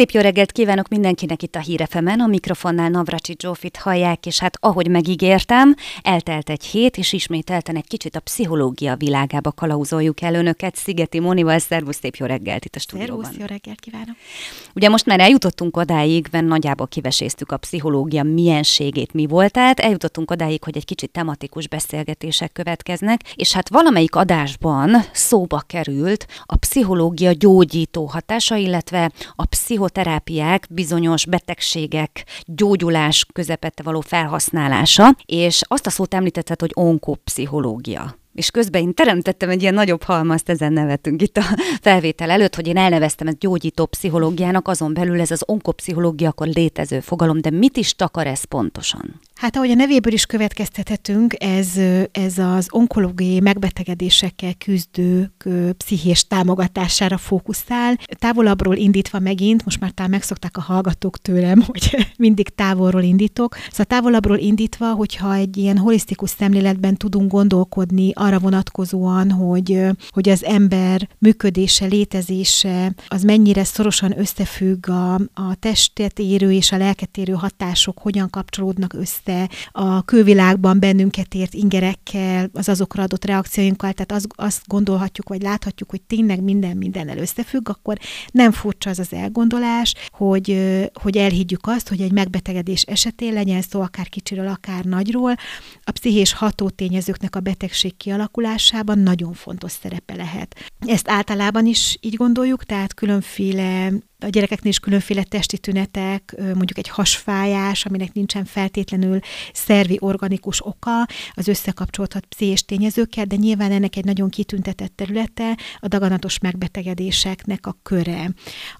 Szép jó reggelt kívánok mindenkinek itt a Hírefemen, a mikrofonnál Navracsi Zsófit hallják, és hát ahogy megígértem, eltelt egy hét, és ismételten egy kicsit a pszichológia világába kalauzoljuk el önöket. Szigeti Monival, szervusz, szép jó reggelt itt a stúdióban. Szervusz, jó reggelt kívánok. Ugye most már eljutottunk odáig, mert nagyjából kiveséztük a pszichológia mienségét, mi volt, tehát eljutottunk odáig, hogy egy kicsit tematikus beszélgetések következnek, és hát valamelyik adásban szóba került a pszichológia gyógyító hatása, illetve a pszicho pszichoterápiák bizonyos betegségek gyógyulás közepette való felhasználása, és azt a szót említetted, hogy onkopszichológia és közben én teremtettem egy ilyen nagyobb halmazt, ezen nevetünk itt a felvétel előtt, hogy én elneveztem ezt gyógyító pszichológiának, azon belül ez az onkopszichológia akkor létező fogalom, de mit is takar ez pontosan? Hát ahogy a nevéből is következtethetünk, ez, ez az onkológiai megbetegedésekkel küzdők pszichés támogatására fókuszál. Távolabbról indítva megint, most már talán megszokták a hallgatók tőlem, hogy mindig távolról indítok. Szóval távolabbról indítva, hogyha egy ilyen holisztikus szemléletben tudunk gondolkodni arra vonatkozóan, hogy, hogy az ember működése, létezése, az mennyire szorosan összefügg a, a testet érő és a lelket érő hatások, hogyan kapcsolódnak össze a külvilágban bennünket ért ingerekkel, az azokra adott reakcióinkkal, tehát azt, azt gondolhatjuk, vagy láthatjuk, hogy tényleg minden mindennel összefügg, akkor nem furcsa az az elgondolás, hogy, hogy elhiggyük azt, hogy egy megbetegedés esetén legyen szó akár kicsiről, akár nagyról, a pszichés hatótényezőknek a betegség kialakulásában nagyon fontos szerepe lehet. Ezt általában is így gondoljuk, tehát különféle a gyerekeknél is különféle testi tünetek, mondjuk egy hasfájás, aminek nincsen feltétlenül szervi organikus oka, az összekapcsolódhat pszichés tényezőkkel, de nyilván ennek egy nagyon kitüntetett területe a daganatos megbetegedéseknek a köre,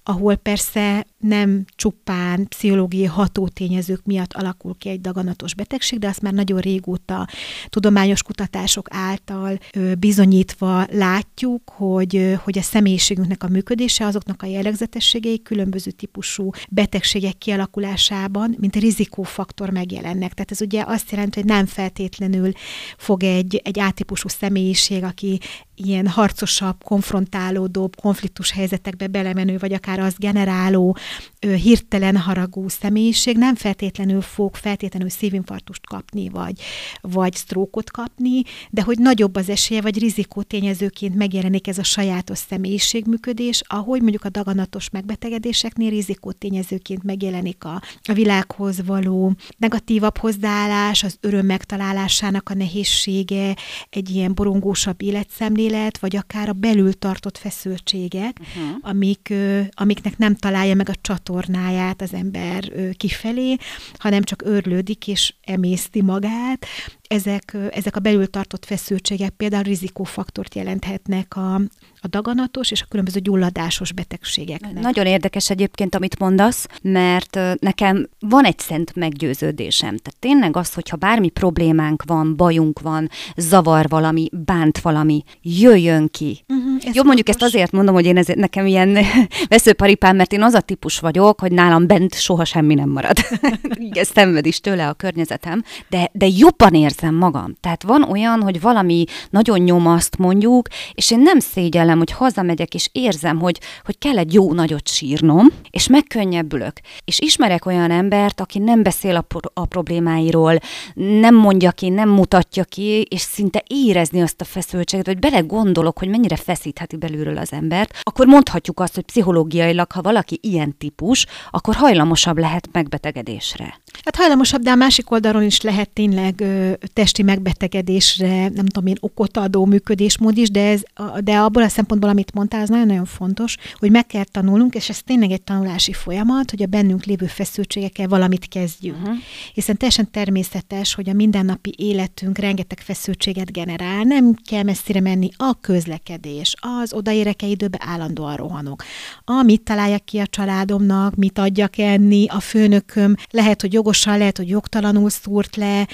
ahol persze nem csupán pszichológiai hatótényezők miatt alakul ki egy daganatos betegség, de azt már nagyon régóta tudományos kutatások által bizonyítva látjuk, hogy, hogy a személyiségünknek a működése, azoknak a jellegzetességei, betegségei különböző típusú betegségek kialakulásában, mint rizikófaktor megjelennek. Tehát ez ugye azt jelenti, hogy nem feltétlenül fog egy, egy átípusú személyiség, aki ilyen harcosabb, konfrontálódóbb, konfliktus helyzetekbe belemenő, vagy akár az generáló, hirtelen haragú személyiség nem feltétlenül fog feltétlenül szívinfarktust kapni, vagy, vagy sztrókot kapni, de hogy nagyobb az esélye, vagy rizikótényezőként megjelenik ez a sajátos személyiségműködés, ahogy mondjuk a daganatos megbetegedéseknél rizikótényezőként megjelenik a, a világhoz való negatívabb hozzáállás, az öröm megtalálásának a nehézsége, egy ilyen borongósabb életszemlélet, élet, vagy akár a belül tartott feszültségek, uh-huh. amik, amiknek nem találja meg a csatornáját az ember kifelé, hanem csak örlődik és emészti magát, ezek, ezek a belül tartott feszültségek például rizikófaktort jelenthetnek a, a daganatos és a különböző gyulladásos betegségeknek. Nagyon érdekes egyébként, amit mondasz, mert nekem van egy szent meggyőződésem. Tehát tényleg az, hogyha bármi problémánk van, bajunk van, zavar valami, bánt valami, jöjjön ki. Uh-huh, Jobb mondjuk ezt azért mondom, hogy én ez nekem ilyen veszőparipám, mert én az a típus vagyok, hogy nálam bent soha semmi nem marad. Ezt szenved is tőle a környezetem, de, de jobban érzem érzem magam. Tehát van olyan, hogy valami nagyon nyomaszt mondjuk, és én nem szégyellem, hogy hazamegyek, és érzem, hogy, hogy kell egy jó nagyot sírnom, és megkönnyebbülök. És ismerek olyan embert, aki nem beszél a, pro- a problémáiról, nem mondja ki, nem mutatja ki, és szinte érezni azt a feszültséget, vagy bele gondolok, hogy mennyire feszítheti belülről az embert, akkor mondhatjuk azt, hogy pszichológiailag, ha valaki ilyen típus, akkor hajlamosabb lehet megbetegedésre. Hát hajlamosabb, de a másik oldalon is lehet tényleg ö, testi megbetegedésre, nem tudom én, okot adó működésmód is, de, ez, de abból a szempontból, amit mondtál, az nagyon-nagyon fontos, hogy meg kell tanulnunk, és ez tényleg egy tanulási folyamat, hogy a bennünk lévő feszültségekkel valamit kezdjünk. Uh-huh. Hiszen teljesen természetes, hogy a mindennapi életünk rengeteg feszültséget generál, nem kell messzire menni a közlekedés, az odaéreke időbe állandóan rohanok. Amit találják ki a családomnak, mit adjak enni, a főnököm, lehet, hogy jogosan, lehet, hogy jogtalanul szúrt le,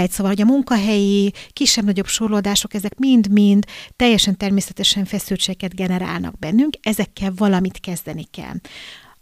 mindegy, szóval, hogy a munkahelyi kisebb-nagyobb sorolódások, ezek mind-mind teljesen természetesen feszültséget generálnak bennünk, ezekkel valamit kezdeni kell.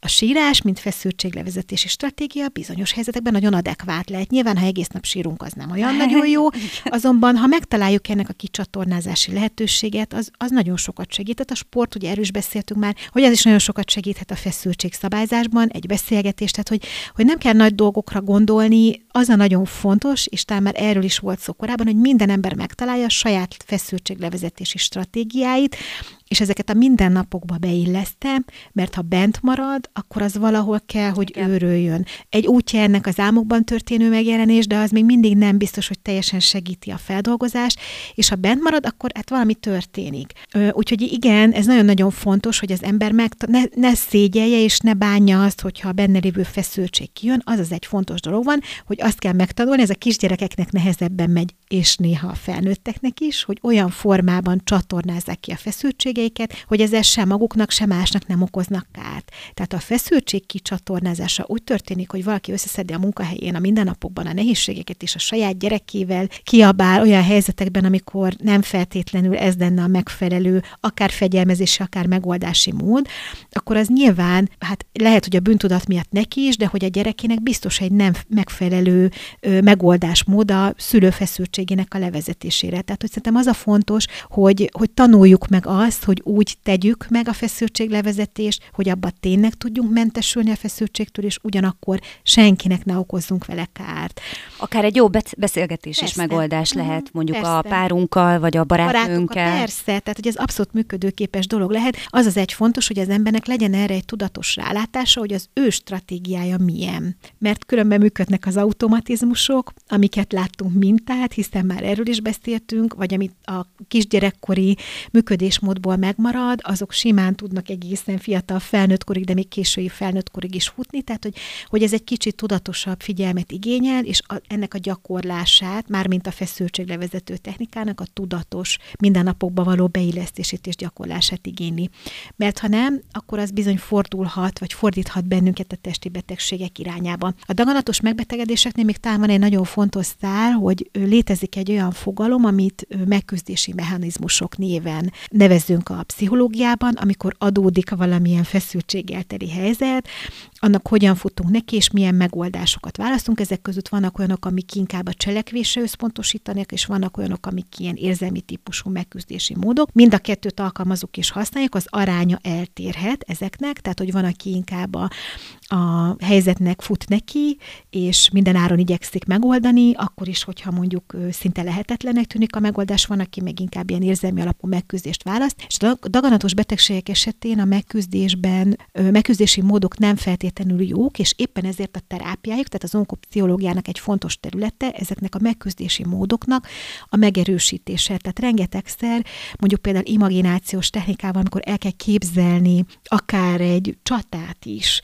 A sírás, mint feszültséglevezetési stratégia bizonyos helyzetekben nagyon adekvát lehet. Nyilván, ha egész nap sírunk, az nem olyan nagyon jó, azonban ha megtaláljuk ennek a kicsatornázási lehetőséget, az, az nagyon sokat segített. A sport, ugye erős beszéltünk már, hogy ez is nagyon sokat segíthet a feszültség szabályzásban, egy beszélgetés, tehát hogy, hogy nem kell nagy dolgokra gondolni, az a nagyon fontos, és talán már erről is volt szó korábban, hogy minden ember megtalálja a saját feszültséglevezetési stratégiáit, és ezeket a mindennapokba beillesztem, mert ha bent marad, akkor az valahol kell, hogy Igen. őröljön. Egy útja ennek az álmokban történő megjelenés, de az még mindig nem biztos, hogy teljesen segíti a feldolgozást, és ha bent marad, akkor hát valami történik. Úgyhogy igen, ez nagyon-nagyon fontos, hogy az ember meg, ne, ne szégyelje és ne bánja azt, hogyha a benne lévő feszültség kijön, az az egy fontos dolog van, hogy azt kell megtanulni, ez a kisgyerekeknek nehezebben megy, és néha a felnőtteknek is, hogy olyan formában csatornázzák ki a feszültség feszültségeiket, hogy ezzel sem maguknak, sem másnak nem okoznak kárt. Tehát a feszültség kicsatornázása úgy történik, hogy valaki összeszedi a munkahelyén a mindennapokban a nehézségeket, és a saját gyerekével kiabál olyan helyzetekben, amikor nem feltétlenül ez lenne a megfelelő, akár fegyelmezési, akár megoldási mód, akkor az nyilván, hát lehet, hogy a bűntudat miatt neki is, de hogy a gyerekének biztos egy nem megfelelő ö, megoldásmód a szülőfeszültségének a levezetésére. Tehát, hogy szerintem az a fontos, hogy, hogy tanuljuk meg azt, hogy úgy tegyük meg a feszültséglevezetést, hogy abba tényleg tudjunk mentesülni a feszültségtől, és ugyanakkor senkinek ne okozzunk vele kárt. Akár egy jó beszélgetés persze. is megoldás uh-huh. lehet, mondjuk persze. a párunkkal, vagy a barátnőnkkel. Persze, tehát hogy ez abszolút működőképes dolog lehet. Az az egy fontos, hogy az embernek legyen erre egy tudatos rálátása, hogy az ő stratégiája milyen. Mert különben működnek az automatizmusok, amiket láttunk mintát, hiszen már erről is beszéltünk, vagy amit a kisgyerekkori működésmódból megmarad, azok simán tudnak egészen fiatal felnőttkorig, de még késői felnőttkorig is futni, tehát hogy, hogy ez egy kicsit tudatosabb figyelmet igényel, és a, ennek a gyakorlását, mármint a feszültséglevezető technikának a tudatos, mindennapokba való beillesztését és gyakorlását igényli. Mert ha nem, akkor az bizony fordulhat, vagy fordíthat bennünket a testi betegségek irányába. A daganatos megbetegedéseknél még talán van egy nagyon fontos szál, hogy létezik egy olyan fogalom, amit megküzdési mechanizmusok néven nevezünk a pszichológiában, amikor adódik valamilyen feszültséggel helyzet, annak hogyan futunk neki, és milyen megoldásokat választunk. Ezek között vannak olyanok, amik inkább a cselekvésre összpontosítanak, és vannak olyanok, amik ilyen érzelmi típusú megküzdési módok. Mind a kettőt alkalmazunk és használjuk, az aránya eltérhet ezeknek, tehát hogy van, aki inkább a, a helyzetnek fut neki, és minden áron igyekszik megoldani, akkor is, hogyha mondjuk szinte lehetetlenek tűnik a megoldás, van, aki meg inkább ilyen érzelmi alapú megküzdést választ, és a daganatos betegségek esetén a megküzdésben, megküzdési módok nem feltétlenül jók, és éppen ezért a terápiájuk, tehát az onkopsziológiának egy fontos területe, ezeknek a megküzdési módoknak a megerősítése. Tehát rengetegszer, mondjuk például imaginációs technikával, amikor el kell képzelni akár egy csatát is,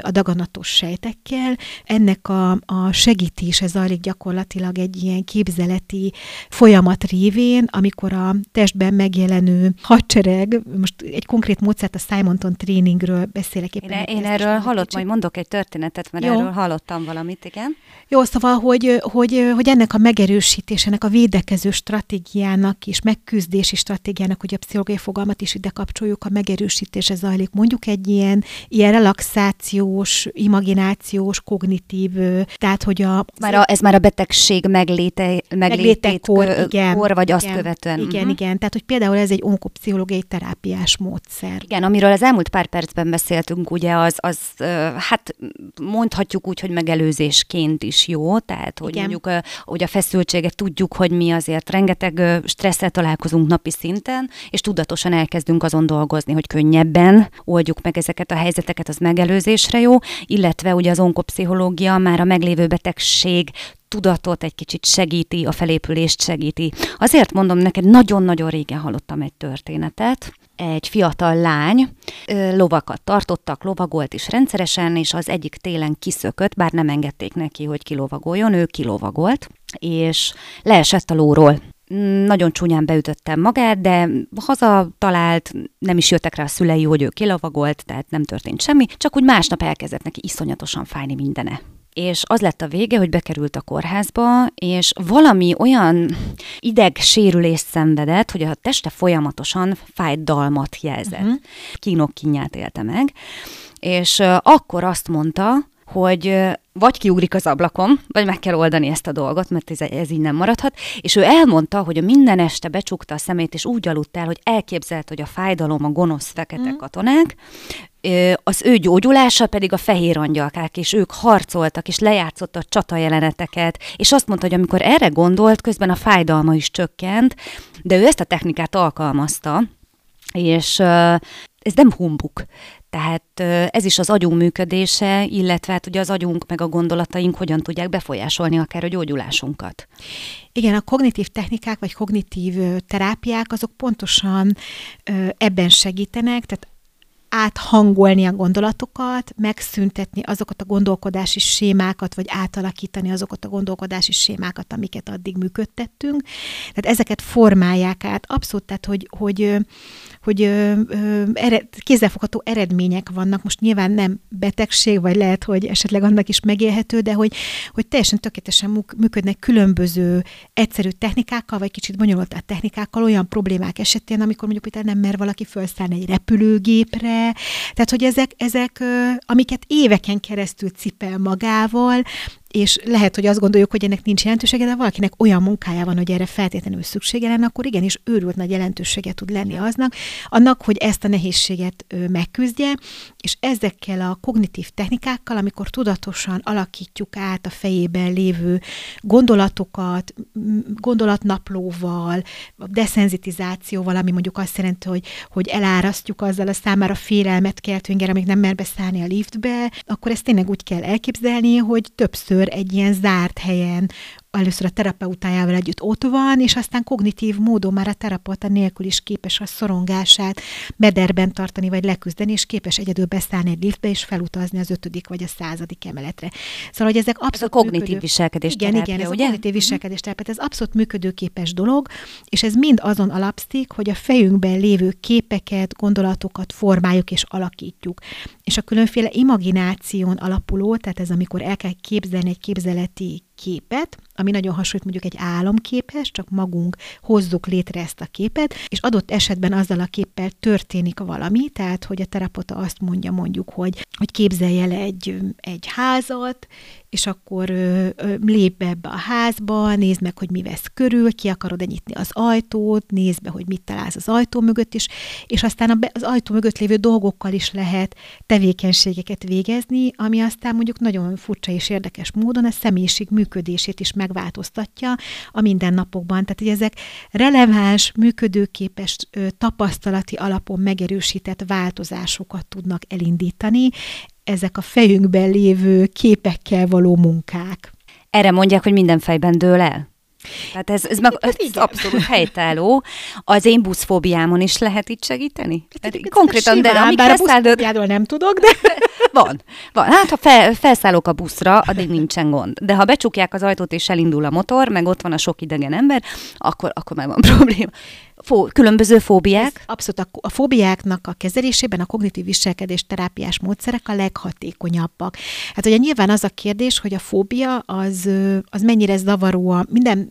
a daganatos sejtekkel. Ennek a, a segítése zajlik gyakorlatilag egy ilyen képzeleti folyamat révén, amikor a testben megjelenő hadsereg, most egy konkrét módszert a Simonton tréningről beszélek éppen. Én, én erről hallott, majd mondok egy történetet, mert Jó. erről hallottam valamit, igen. Jó, szóval, hogy, hogy, hogy ennek a megerősítésének, a védekező stratégiának és megküzdési stratégiának, hogy a pszichológiai fogalmat is ide kapcsoljuk, a megerősítése zajlik. Mondjuk egy ilyen, ilyen relaxáció, emóciós, imaginációs, kognitív, tehát hogy a... Már a, ez már a betegség megléte, meglétekor, kor, igen, kor, vagy azt igen, követően. Igen, uh-huh. igen, tehát hogy például ez egy onkopszichológiai terápiás módszer. Igen, amiről az elmúlt pár percben beszéltünk, ugye az, az hát mondhatjuk úgy, hogy megelőzésként is jó, tehát hogy igen. mondjuk hogy a feszültséget tudjuk, hogy mi azért rengeteg stresszel találkozunk napi szinten, és tudatosan elkezdünk azon dolgozni, hogy könnyebben oldjuk meg ezeket a helyzeteket, az megelőzésre jó, illetve ugye az onkopszichológia már a meglévő betegség tudatot egy kicsit segíti, a felépülést segíti. Azért mondom neked, nagyon-nagyon régen hallottam egy történetet. Egy fiatal lány lovakat tartottak, lovagolt is rendszeresen, és az egyik télen kiszökött, bár nem engedték neki, hogy kilovagoljon, ő kilovagolt, és leesett a lóról nagyon csúnyán beütöttem magát, de haza talált, nem is jöttek rá a szülei, hogy ő kilavagolt, tehát nem történt semmi, csak úgy másnap elkezdett neki iszonyatosan fájni mindene és az lett a vége, hogy bekerült a kórházba, és valami olyan idegsérülést szenvedett, hogy a teste folyamatosan fájdalmat jelzett. Uh-huh. Kínok kínját élte meg, és akkor azt mondta, hogy vagy kiugrik az ablakon, vagy meg kell oldani ezt a dolgot, mert ez, ez így nem maradhat. És ő elmondta, hogy a minden este becsukta a szemét, és úgy aludt el, hogy elképzelt, hogy a fájdalom a gonosz fekete mm. katonák, az ő gyógyulása pedig a fehér angyalkák, és ők harcoltak, és lejátszott a csata jeleneteket, és azt mondta, hogy amikor erre gondolt, közben a fájdalma is csökkent, de ő ezt a technikát alkalmazta, és ez nem humbuk. Tehát ez is az agyunk működése, illetve hát ugye az agyunk meg a gondolataink hogyan tudják befolyásolni akár a gyógyulásunkat. Igen, a kognitív technikák vagy kognitív terápiák azok pontosan ebben segítenek, tehát áthangolni a gondolatokat, megszüntetni azokat a gondolkodási sémákat, vagy átalakítani azokat a gondolkodási sémákat, amiket addig működtettünk. Tehát ezeket formálják át. Abszolút, tehát hogy, hogy hogy ered, kézzelfogható eredmények vannak. Most nyilván nem betegség, vagy lehet, hogy esetleg annak is megélhető, de hogy, hogy teljesen tökéletesen működnek különböző egyszerű technikákkal, vagy kicsit bonyolultabb technikákkal olyan problémák esetén, amikor mondjuk például nem mer valaki felszállni egy repülőgépre. Tehát, hogy ezek, ezek amiket éveken keresztül cipel magával, és lehet, hogy azt gondoljuk, hogy ennek nincs jelentősége, de valakinek olyan munkája van, hogy erre feltétlenül szüksége lenne, akkor igenis őrült nagy jelentősége tud lenni aznak, annak, hogy ezt a nehézséget megküzdje, és ezekkel a kognitív technikákkal, amikor tudatosan alakítjuk át a fejében lévő gondolatokat, gondolatnaplóval, deszenzitizációval, ami mondjuk azt jelenti, hogy, hogy elárasztjuk azzal a számára félelmet keltőnger, amíg nem mer beszállni a liftbe, akkor ezt tényleg úgy kell elképzelni, hogy többször egy ilyen zárt helyen először a terapeutájával együtt ott van, és aztán kognitív módon már a terapeuta nélkül is képes a szorongását mederben tartani, vagy leküzdeni, és képes egyedül beszállni egy liftbe, és felutazni az ötödik vagy a századik emeletre. Szóval, hogy ezek abszolút ez a kognitív működő... viselkedés Igen, terápia, igen, ez ugye? a kognitív mhm. viselkedés terápia, ez abszolút működőképes dolog, és ez mind azon alapszik, hogy a fejünkben lévő képeket, gondolatokat formáljuk és alakítjuk. És a különféle imagináción alapuló, tehát ez amikor el kell képzelni egy képzeleti képet, ami nagyon hasonlít mondjuk egy álomképhez, csak magunk hozzuk létre ezt a képet, és adott esetben azzal a képpel történik valami, tehát hogy a terapeuta azt mondja mondjuk, hogy, hogy képzelj el egy, egy házat, és akkor ö, ö, lép be ebbe a házba, nézd meg, hogy mi vesz körül, ki akarod-e nyitni az ajtót, nézd be, hogy mit találsz az ajtó mögött is, és aztán az ajtó mögött lévő dolgokkal is lehet tevékenységeket végezni, ami aztán mondjuk nagyon furcsa és érdekes módon a személyiség működését is megváltoztatja a mindennapokban. Tehát, hogy ezek releváns, működőképes, tapasztalati alapon megerősített változásokat tudnak elindítani, ezek a fejünkben lévő képekkel való munkák. Erre mondják, hogy minden fejben dől el? Tehát ez, ez, meg, ez abszolút helytálló. Az én buszfóbiámon is lehet itt segíteni? Hát, konkrétan, de amíg bár felszállod... nem tudok, de... Van, van. Hát, ha fel, felszállok a buszra, addig nincsen gond. De ha becsukják az ajtót és elindul a motor, meg ott van a sok idegen ember, akkor, akkor meg van probléma. Fó, különböző fóbiák? Ez abszolút a, a fóbiáknak a kezelésében a kognitív viselkedés terápiás módszerek a leghatékonyabbak. Hát ugye nyilván az a kérdés, hogy a fóbia az, az mennyire zavaró a minden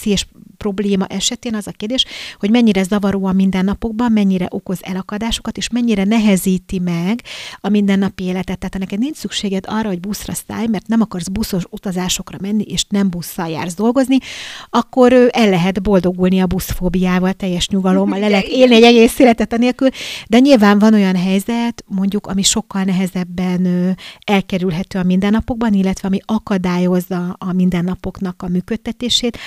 szíves probléma esetén az a kérdés, hogy mennyire zavaró a mindennapokban, mennyire okoz elakadásokat, és mennyire nehezíti meg a mindennapi életet. Tehát ha neked nincs szükséged arra, hogy buszra szállj, mert nem akarsz buszos utazásokra menni, és nem busszal jársz dolgozni, akkor el lehet boldogulni a buszfóbiával, teljes nyugalommal, le lehet élni egy egész életet anélkül, de nyilván van olyan helyzet, mondjuk, ami sokkal nehezebben elkerülhető a mindennapokban, illetve ami akadályozza a mindennapoknak a működtetését,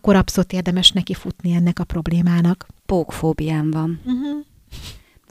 akkor abszolút érdemes neki futni ennek a problémának. Pókfóbiám van. Uh-huh.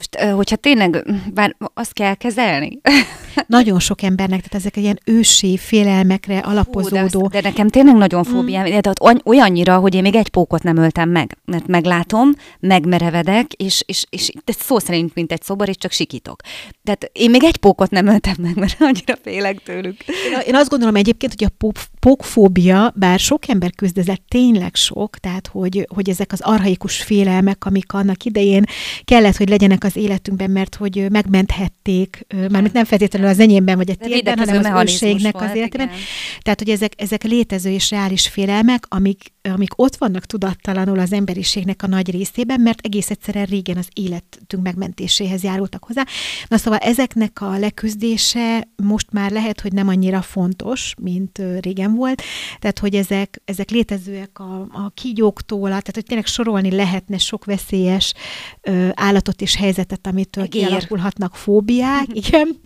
Most, hogyha tényleg, bár azt kell kezelni. Nagyon sok embernek, tehát ezek ilyen ősi félelmekre alapozódó. Fú, de, de nekem tényleg nagyon mm. fóbiám, mm. de olyannyira, hogy én még egy pókot nem öltem meg. Mert meglátom, megmerevedek, és, és, és és szó szerint, mint egy szobor, és csak sikítok. Tehát én még egy pókot nem öltem meg, mert annyira félek tőlük. Én, én azt gondolom egyébként, hogy a pók, pókfóbia, bár sok ember küzd, ez tényleg sok, tehát hogy, hogy ezek az arhaikus félelmek, amik annak idején kellett, hogy legyenek az életünkben, mert hogy megmenthették, mármint nem feltétlenül az enyémben vagy a tiédben, hanem az őségnek az életében. Igen. Tehát, hogy ezek, ezek létező és reális félelmek, amik, amik ott vannak tudattalanul az emberiségnek a nagy részében, mert egész egyszerűen régen az életünk megmentéséhez járultak hozzá. Na szóval ezeknek a leküzdése most már lehet, hogy nem annyira fontos, mint régen volt, tehát hogy ezek, ezek létezőek a, a kígyóktól, tehát hogy tényleg sorolni lehetne sok veszélyes ö, állatot és helyzetet, amitől Egér. kialakulhatnak fóbiák, igen,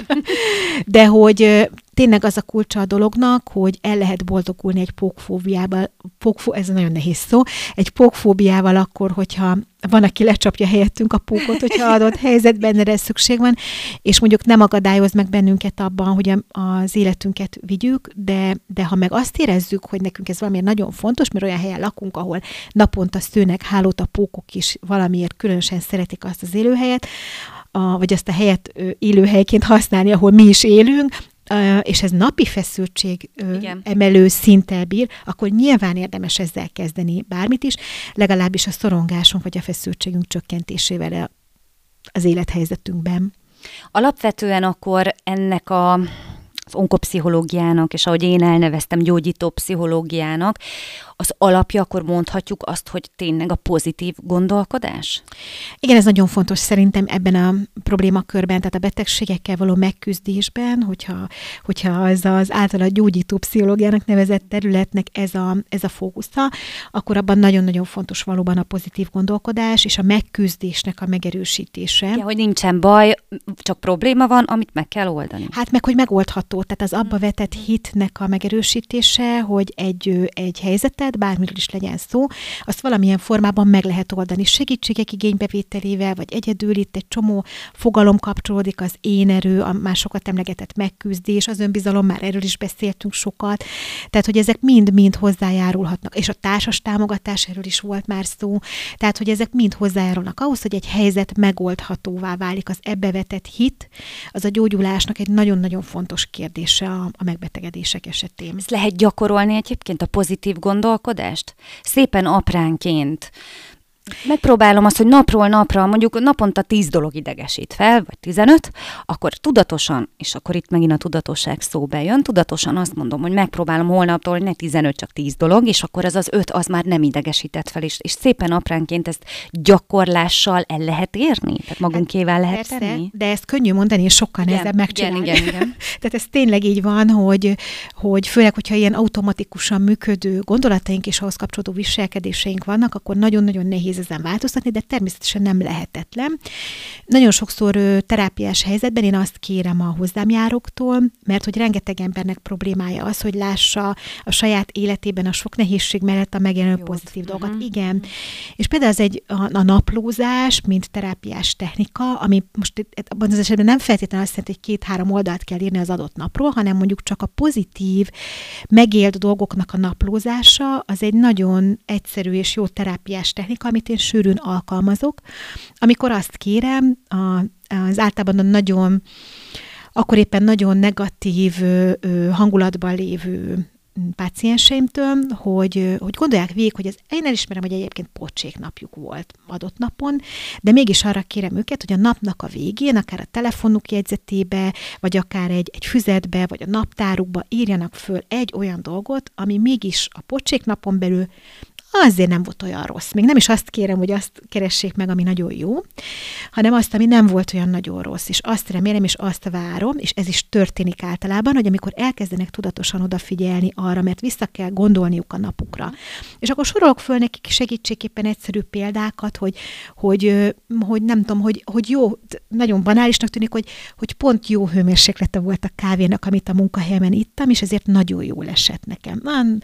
de hogy tényleg az a kulcsa a dolognak, hogy el lehet boldogulni egy pókfóbiával, pókfó, ez nagyon nehéz szó, egy pókfóbiával akkor, hogyha van, aki lecsapja helyettünk a pókot, hogyha adott helyzetben erre szükség van, és mondjuk nem akadályoz meg bennünket abban, hogy az életünket vigyük, de, de ha meg azt érezzük, hogy nekünk ez valamiért nagyon fontos, mert olyan helyen lakunk, ahol naponta szőnek hálót a pókok is valamiért különösen szeretik azt az élőhelyet, a, vagy azt a helyet élőhelyként használni, ahol mi is élünk, és ez napi feszültség Igen. emelő szinttel bír, akkor nyilván érdemes ezzel kezdeni bármit is, legalábbis a szorongásunk vagy a feszültségünk csökkentésével az élethelyzetünkben. Alapvetően akkor ennek a az onkopszichológiának, és ahogy én elneveztem, gyógyító pszichológiának, az alapja, akkor mondhatjuk azt, hogy tényleg a pozitív gondolkodás? Igen, ez nagyon fontos szerintem ebben a problémakörben, tehát a betegségekkel való megküzdésben, hogyha, hogyha az az általa gyógyító pszichológiának nevezett területnek ez a, ez a fókusza, akkor abban nagyon-nagyon fontos valóban a pozitív gondolkodás és a megküzdésnek a megerősítése. Ja, hogy nincsen baj, csak probléma van, amit meg kell oldani. Hát meg, hogy megoldható, tehát az abba vetett hitnek a megerősítése, hogy egy, egy helyzetet bármiről is legyen szó, azt valamilyen formában meg lehet oldani. Segítségek igénybevételével, vagy egyedül itt egy csomó fogalom kapcsolódik, az én erő, a másokat emlegetett megküzdés, az önbizalom, már erről is beszéltünk sokat. Tehát, hogy ezek mind-mind hozzájárulhatnak. És a társas támogatás, erről is volt már szó. Tehát, hogy ezek mind hozzájárulnak ahhoz, hogy egy helyzet megoldhatóvá válik. Az ebbe vetett hit, az a gyógyulásnak egy nagyon-nagyon fontos kérdése a, a megbetegedések esetén. Ezt lehet gyakorolni egyébként a pozitív gondol gondolkodást? Szépen apránként megpróbálom azt, hogy napról napra, mondjuk naponta 10 dolog idegesít fel, vagy 15, akkor tudatosan, és akkor itt megint a tudatosság szó bejön, tudatosan azt mondom, hogy megpróbálom holnaptól, hogy ne 15, csak 10 dolog, és akkor az az 5, az már nem idegesített fel, és, és szépen apránként ezt gyakorlással el lehet érni? Tehát magunkével hát, lehet persze, tenni? de ezt könnyű mondani, és sokkal nehezebb megcsinálni. Igen, igen, igen. Tehát ez tényleg így van, hogy, hogy főleg, hogyha ilyen automatikusan működő gondolataink és ahhoz kapcsolódó viselkedéseink vannak, akkor nagyon-nagyon nehéz nehéz ezen változtatni, de természetesen nem lehetetlen. Nagyon sokszor terápiás helyzetben én azt kérem a hozzám járóktól, mert hogy rengeteg embernek problémája az, hogy lássa a saját életében a sok nehézség mellett a megjelenő pozitív dolgokat. Uh-huh. Igen. És például az egy a, a naplózás, mint terápiás technika, ami most abban az esetben nem feltétlenül azt jelenti, hogy két-három oldalt kell írni az adott napról, hanem mondjuk csak a pozitív, megélt dolgoknak a naplózása, az egy nagyon egyszerű és jó terápiás technika, amit amit én sűrűn alkalmazok, amikor azt kérem, a, az általában a nagyon, akkor éppen nagyon negatív hangulatban lévő pácienseimtől, hogy, hogy gondolják végig, hogy ez, én elismerem, hogy egyébként pocsék napjuk volt adott napon, de mégis arra kérem őket, hogy a napnak a végén, akár a telefonuk jegyzetébe, vagy akár egy, egy füzetbe, vagy a naptárukba írjanak föl egy olyan dolgot, ami mégis a pocsék napon belül azért nem volt olyan rossz. Még nem is azt kérem, hogy azt keressék meg, ami nagyon jó, hanem azt, ami nem volt olyan nagyon rossz. És azt remélem, és azt várom, és ez is történik általában, hogy amikor elkezdenek tudatosan odafigyelni arra, mert vissza kell gondolniuk a napukra. És akkor sorolok föl nekik segítségképpen egyszerű példákat, hogy, hogy, hogy nem tudom, hogy, hogy jó, nagyon banálisnak tűnik, hogy, hogy pont jó hőmérséklete volt a kávénak, amit a munkahelyemen ittam, és ezért nagyon jól esett nekem. Van,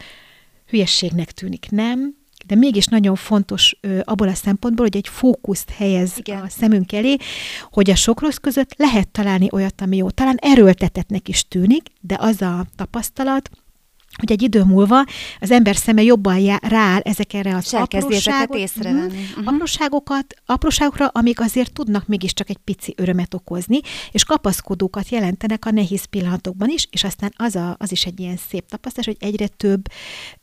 hülyességnek tűnik, nem? De mégis nagyon fontos ö, abból a szempontból, hogy egy fókuszt helyez Igen. a szemünk elé, hogy a sok rossz között lehet találni olyat, ami jó. Talán erőltetetnek is tűnik, de az a tapasztalat, hogy egy idő múlva az ember szeme jobban já- rááll ezekre az apróságok, észrevenni. Uh-huh. apróságokat, apróságokra, amik azért tudnak mégiscsak egy pici örömet okozni, és kapaszkodókat jelentenek a nehéz pillanatokban is, és aztán az, a, az is egy ilyen szép tapasztalás, hogy egyre több,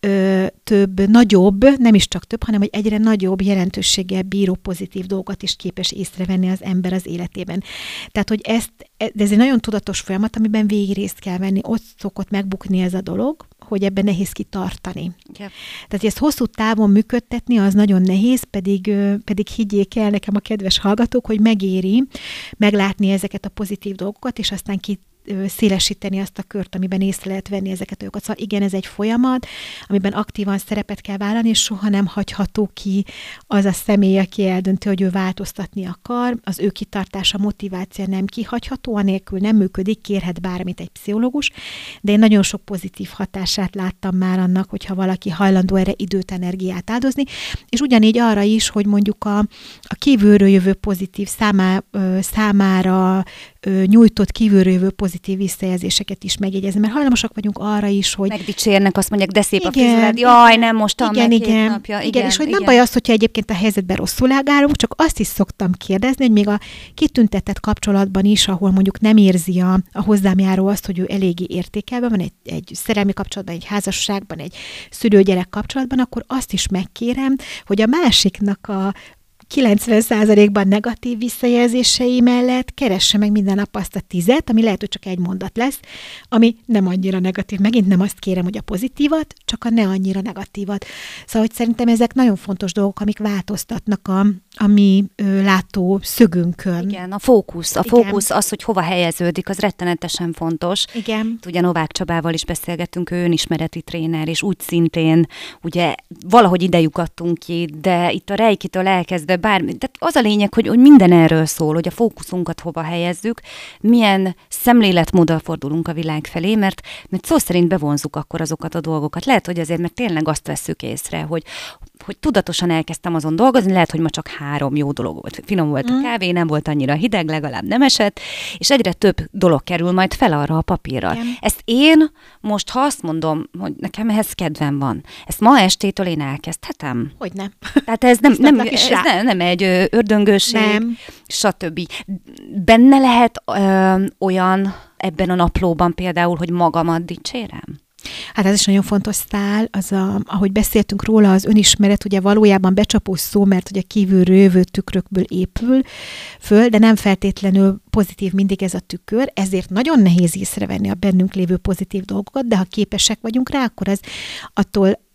ö, több, nagyobb, nem is csak több, hanem hogy egyre nagyobb jelentőséggel bíró pozitív dolgokat is képes észrevenni az ember az életében. Tehát, hogy ezt, de ez egy nagyon tudatos folyamat, amiben végig részt kell venni, ott szokott megbukni ez a dolog, hogy ebben nehéz kitartani. Yep. Tehát, hogy ezt hosszú távon működtetni, az nagyon nehéz, pedig, pedig higgyék el nekem a kedves hallgatók, hogy megéri meglátni ezeket a pozitív dolgokat, és aztán ki szélesíteni azt a kört, amiben észre lehet venni ezeket dolgokat. Szóval igen, ez egy folyamat, amiben aktívan szerepet kell vállalni, és soha nem hagyható ki az a személy, aki eldönti, hogy ő változtatni akar. Az ő kitartása, motiváció nem kihagyható, anélkül nem működik, kérhet bármit egy pszichológus, de én nagyon sok pozitív hatását láttam már annak, hogyha valaki hajlandó erre időt, energiát áldozni, és ugyanígy arra is, hogy mondjuk a, a kívülről jövő pozitív számá, számára nyújtott kívülről jövő pozitív visszajelzéseket is megjegyezni, mert hajlamosak vagyunk arra is, hogy... Megdicsérnek, azt mondják, de szép igen, a frizurád, jaj, nem most igen, meg igen, napja. Igen, igen, és hogy igen. nem baj az, hogyha egyébként a helyzetben rosszul ágálunk, csak azt is szoktam kérdezni, hogy még a kitüntetett kapcsolatban is, ahol mondjuk nem érzi a, a hozzám járó azt, hogy ő eléggé értékelve van egy, egy szerelmi kapcsolatban, egy házasságban, egy szülőgyerek kapcsolatban, akkor azt is megkérem, hogy a másiknak a 90%-ban negatív visszajelzései mellett keresse meg minden nap azt a tizet, ami lehet, hogy csak egy mondat lesz, ami nem annyira negatív. Megint nem azt kérem, hogy a pozitívat, csak a ne annyira negatívat. Szóval, hogy szerintem ezek nagyon fontos dolgok, amik változtatnak a, a mi ö, látó szögünkön. Igen, a fókusz. A Igen. fókusz az, hogy hova helyeződik, az rettenetesen fontos. Igen. Ugye Novák Csabával is beszélgettünk, ő önismereti tréner, és úgy szintén, ugye valahogy idejük adtunk ki, de itt a rejkitől elkezdve bármi. Tehát az a lényeg, hogy, hogy minden erről szól, hogy a fókuszunkat hova helyezzük, milyen szemléletmóddal fordulunk a világ felé, mert, mert szó szerint bevonzuk akkor azokat a dolgokat. Lehet, hogy azért, mert tényleg azt veszük észre, hogy, hogy tudatosan elkezdtem azon dolgozni, lehet, hogy ma csak három jó dolog volt. Finom volt a mm. kávé, nem volt annyira hideg, legalább nem esett, és egyre több dolog kerül majd fel arra a papírra. Igen. Ezt én most, ha azt mondom, hogy nekem ehhez kedvem van, ezt ma estétől én elkezdhetem? Hogy nem. Tehát ez nem, nem, ez nem, nem egy ördöngőség, nem. stb. Benne lehet ö, olyan ebben a naplóban például, hogy magamat dicsérem? Hát ez is nagyon fontos szál, az a, ahogy beszéltünk róla, az önismeret ugye valójában becsapós szó, mert ugye kívülről jövő tükrökből épül föl, de nem feltétlenül pozitív mindig ez a tükör, ezért nagyon nehéz észrevenni a bennünk lévő pozitív dolgokat, de ha képesek vagyunk rá, akkor az attól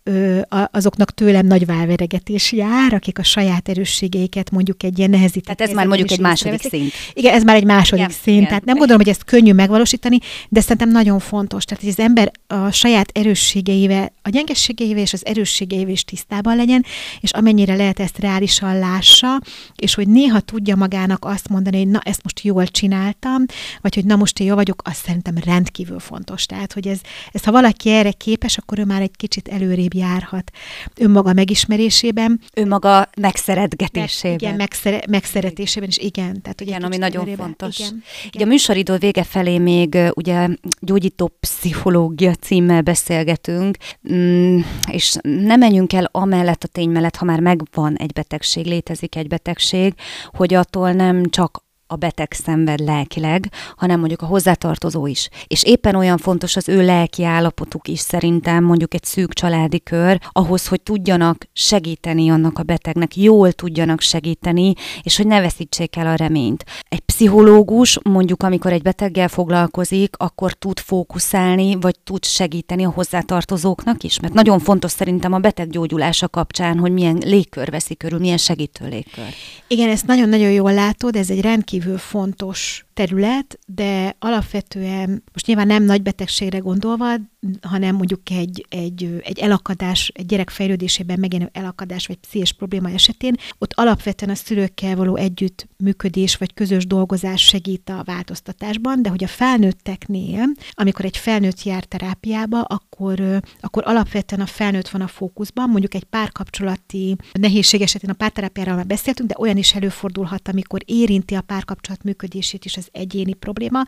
azoknak tőlem nagy válveregetés jár, akik a saját erősségeiket mondjuk egy ilyen nehezített Tehát ez már mondjuk egy második szint. Igen, ez már egy második igen, szint. Igen. Tehát nem gondolom, hogy ezt könnyű megvalósítani, de szerintem nagyon fontos. Tehát, hogy az ember a saját erősségeivel, a gyengességeivel és az erősségeivel is tisztában legyen, és amennyire lehet ezt reálisan lássa, és hogy néha tudja magának azt mondani, hogy na, ezt most jól csináltam, vagy hogy na, most én jó vagyok, az szerintem rendkívül fontos. Tehát, hogy ez, ez ha valaki erre képes, akkor ő már egy kicsit előrébb járhat önmaga megismerésében. Önmaga megszeretgetésében. Igen, megszere, megszeretésében is, igen. Tehát, igen, ami nagyon előrébb. fontos. Igen, igen. Ugye a műsoridő vége felé még ugye gyógyító pszichológia címmel beszélgetünk, mm, és nem menjünk el amellett a tény mellett, ha már megvan egy betegség, létezik egy betegség, hogy attól nem csak a beteg szenved lelkileg, hanem mondjuk a hozzátartozó is. És éppen olyan fontos az ő lelki állapotuk is szerintem, mondjuk egy szűk családi kör, ahhoz, hogy tudjanak segíteni annak a betegnek, jól tudjanak segíteni, és hogy ne veszítsék el a reményt. Egy pszichológus mondjuk, amikor egy beteggel foglalkozik, akkor tud fókuszálni, vagy tud segíteni a hozzátartozóknak is, mert nagyon fontos szerintem a beteg gyógyulása kapcsán, hogy milyen légkör veszi körül, milyen segítő légkör. Igen, ezt nagyon-nagyon jól látod, ez egy rendkívül rendkívül fontos terület, de alapvetően most nyilván nem nagy betegségre gondolva, hanem mondjuk egy, egy, egy elakadás, egy gyerek fejlődésében megjelenő elakadás vagy pszichés probléma esetén, ott alapvetően a szülőkkel való együttműködés vagy közös dolgozás segít a változtatásban, de hogy a felnőtteknél, amikor egy felnőtt jár terápiába, akkor, akkor alapvetően a felnőtt van a fókuszban, mondjuk egy párkapcsolati nehézség esetén a párterápiáról már beszéltünk, de olyan is előfordulhat, amikor érinti a párkapcsolat működését is az az egyéni probléma,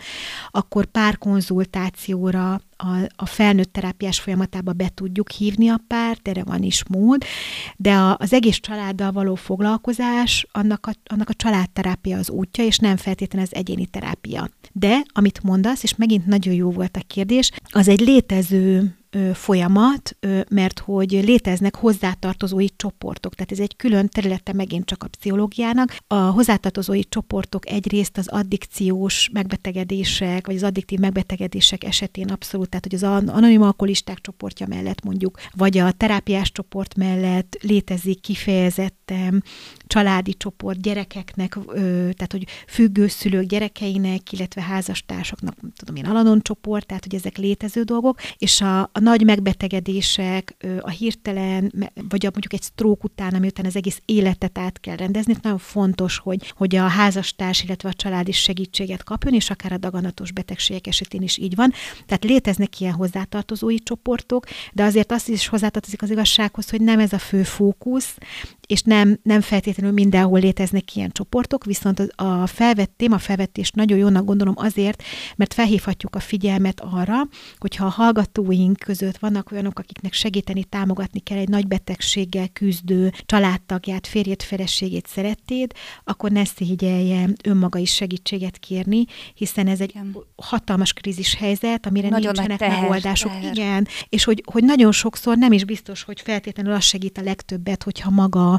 akkor párkonzultációra a, a felnőtt terápiás folyamatába be tudjuk hívni a párt, erre van is mód, de a, az egész családdal való foglalkozás, annak a, annak a családterápia az útja, és nem feltétlenül az egyéni terápia. De, amit mondasz, és megint nagyon jó volt a kérdés, az egy létező folyamat, mert hogy léteznek hozzátartozói csoportok, tehát ez egy külön területe megint csak a pszichológiának. A hozzátartozói csoportok egyrészt az addikciós megbetegedések, vagy az addiktív megbetegedések esetén abszolút, tehát hogy az anonim alkoholisták csoportja mellett mondjuk, vagy a terápiás csoport mellett létezik kifejezetten családi csoport gyerekeknek, tehát hogy függőszülők gyerekeinek, illetve házastársaknak, tudom én, aladon csoport, tehát hogy ezek létező dolgok, és a, a nagy megbetegedések, a hirtelen, vagy a, mondjuk egy stroke után, ami után az egész életet át kell rendezni, nagyon fontos, hogy, hogy a házastárs, illetve a család is segítséget kapjon, és akár a daganatos betegségek esetén is így van. Tehát léteznek ilyen hozzátartozói csoportok, de azért azt is hozzátartozik az igazsághoz, hogy nem ez a fő fókusz, és nem, nem feltétlenül mindenhol léteznek ilyen csoportok, viszont a felvett téma felvettés nagyon jónak gondolom azért, mert felhívhatjuk a figyelmet arra, hogyha a hallgatóink között vannak olyanok, akiknek segíteni, támogatni kell egy nagy betegséggel küzdő családtagját, férjét, feleségét, szerettéd, akkor ne szégyelje önmaga is segítséget kérni, hiszen ez egy Igen. hatalmas krízis helyzet, amire nagyon nincsenek teher, megoldások. Teher. Igen, és hogy, hogy nagyon sokszor nem is biztos, hogy feltétlenül az segít a legtöbbet, hogyha maga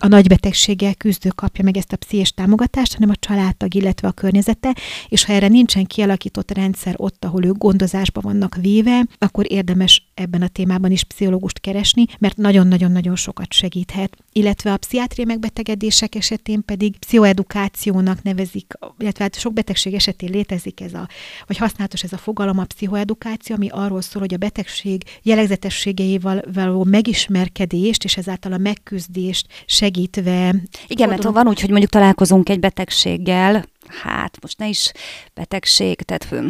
a betegséggel küzdő kapja meg ezt a pszichés támogatást, hanem a családtag, illetve a környezete, és ha erre nincsen kialakított rendszer ott, ahol ők gondozásba vannak véve, akkor érdemes ebben a témában is pszichológust keresni, mert nagyon-nagyon-nagyon sokat segíthet. Illetve a pszichiátriai megbetegedések esetén pedig pszichoedukációnak nevezik, illetve hát sok betegség esetén létezik ez a, vagy használatos ez a fogalom, a pszichoedukáció, ami arról szól, hogy a betegség jellegzetességeivel való megismerkedést, és ezáltal a megküzdést segítve. Igen, mert van úgy, hogy mondjuk találkozunk egy betegséggel, hát most ne is betegség, tehát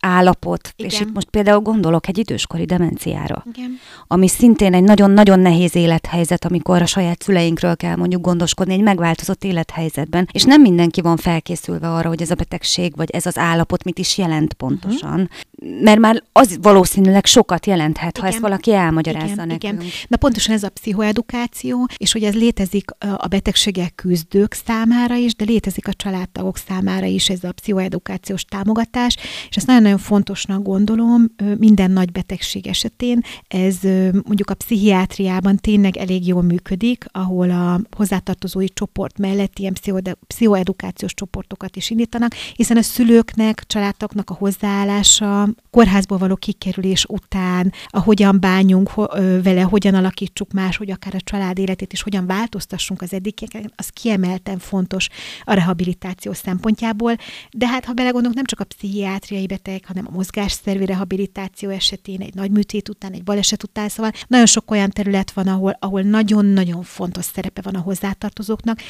állapot, Igen. és itt most például gondolok egy időskori demenciára, Igen. ami szintén egy nagyon-nagyon nehéz élethelyzet, amikor a saját szüleinkről kell mondjuk gondoskodni egy megváltozott élethelyzetben, és nem mindenki van felkészülve arra, hogy ez a betegség, vagy ez az állapot mit is jelent pontosan. Uh-huh. Mert már az valószínűleg sokat jelenthet, Igen. ha ezt valaki elmagyarázza Igen. nekünk. Igen. Na pontosan ez a pszichoedukáció, és hogy ez létezik a betegségek küzdők számára is, de létezik a családtagok számára is ez a pszichoedukációs támogatás, és ezt nagyon-nagyon fontosnak gondolom minden nagy betegség esetén. Ez mondjuk a pszichiátriában tényleg elég jól működik, ahol a hozzátartozói csoport mellett ilyen pszichoedukációs csoportokat is indítanak, hiszen a szülőknek, családoknak a hozzáállása, kórházból való kikerülés után, a hogyan bánjunk vele, hogyan alakítsuk más, hogy akár a család életét is hogyan változtassunk az eddigieken, az kiemelten fontos a rehabilitáció szempontjából. De hát ha belegondolunk, nem csak a pszichiátriai beteg, hanem a mozgásszervi rehabilitáció esetén, egy nagy műtét után, egy baleset után, szóval nagyon sok olyan terület van, ahol, ahol nagyon-nagyon fontos szerepe van a hozzátartozóknak,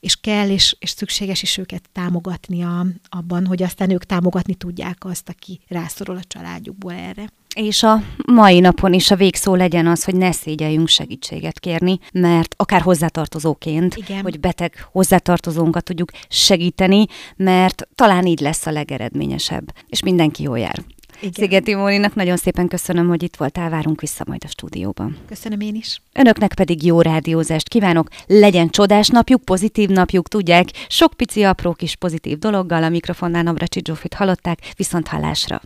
és kell és, és szükséges is őket támogatni a, abban, hogy aztán ők támogatni tudják azt, aki rászorul a családjukból erre. És a mai napon is a végszó legyen az, hogy ne szégyeljünk segítséget kérni, mert akár hozzátartozóként, Igen. hogy beteg hozzátartozónkat tudjuk segíteni, mert talán így lesz a legeredményesebb, és mindenki jól jár. Igen. Szigeti Móninak nagyon szépen köszönöm, hogy itt voltál, várunk vissza majd a stúdióban. Köszönöm én is. Önöknek pedig jó rádiózást kívánok, legyen csodás napjuk, pozitív napjuk, tudják, sok pici apró kis pozitív dologgal a mikrofonnál Navracsi Zsófit hallották, viszont hallásra.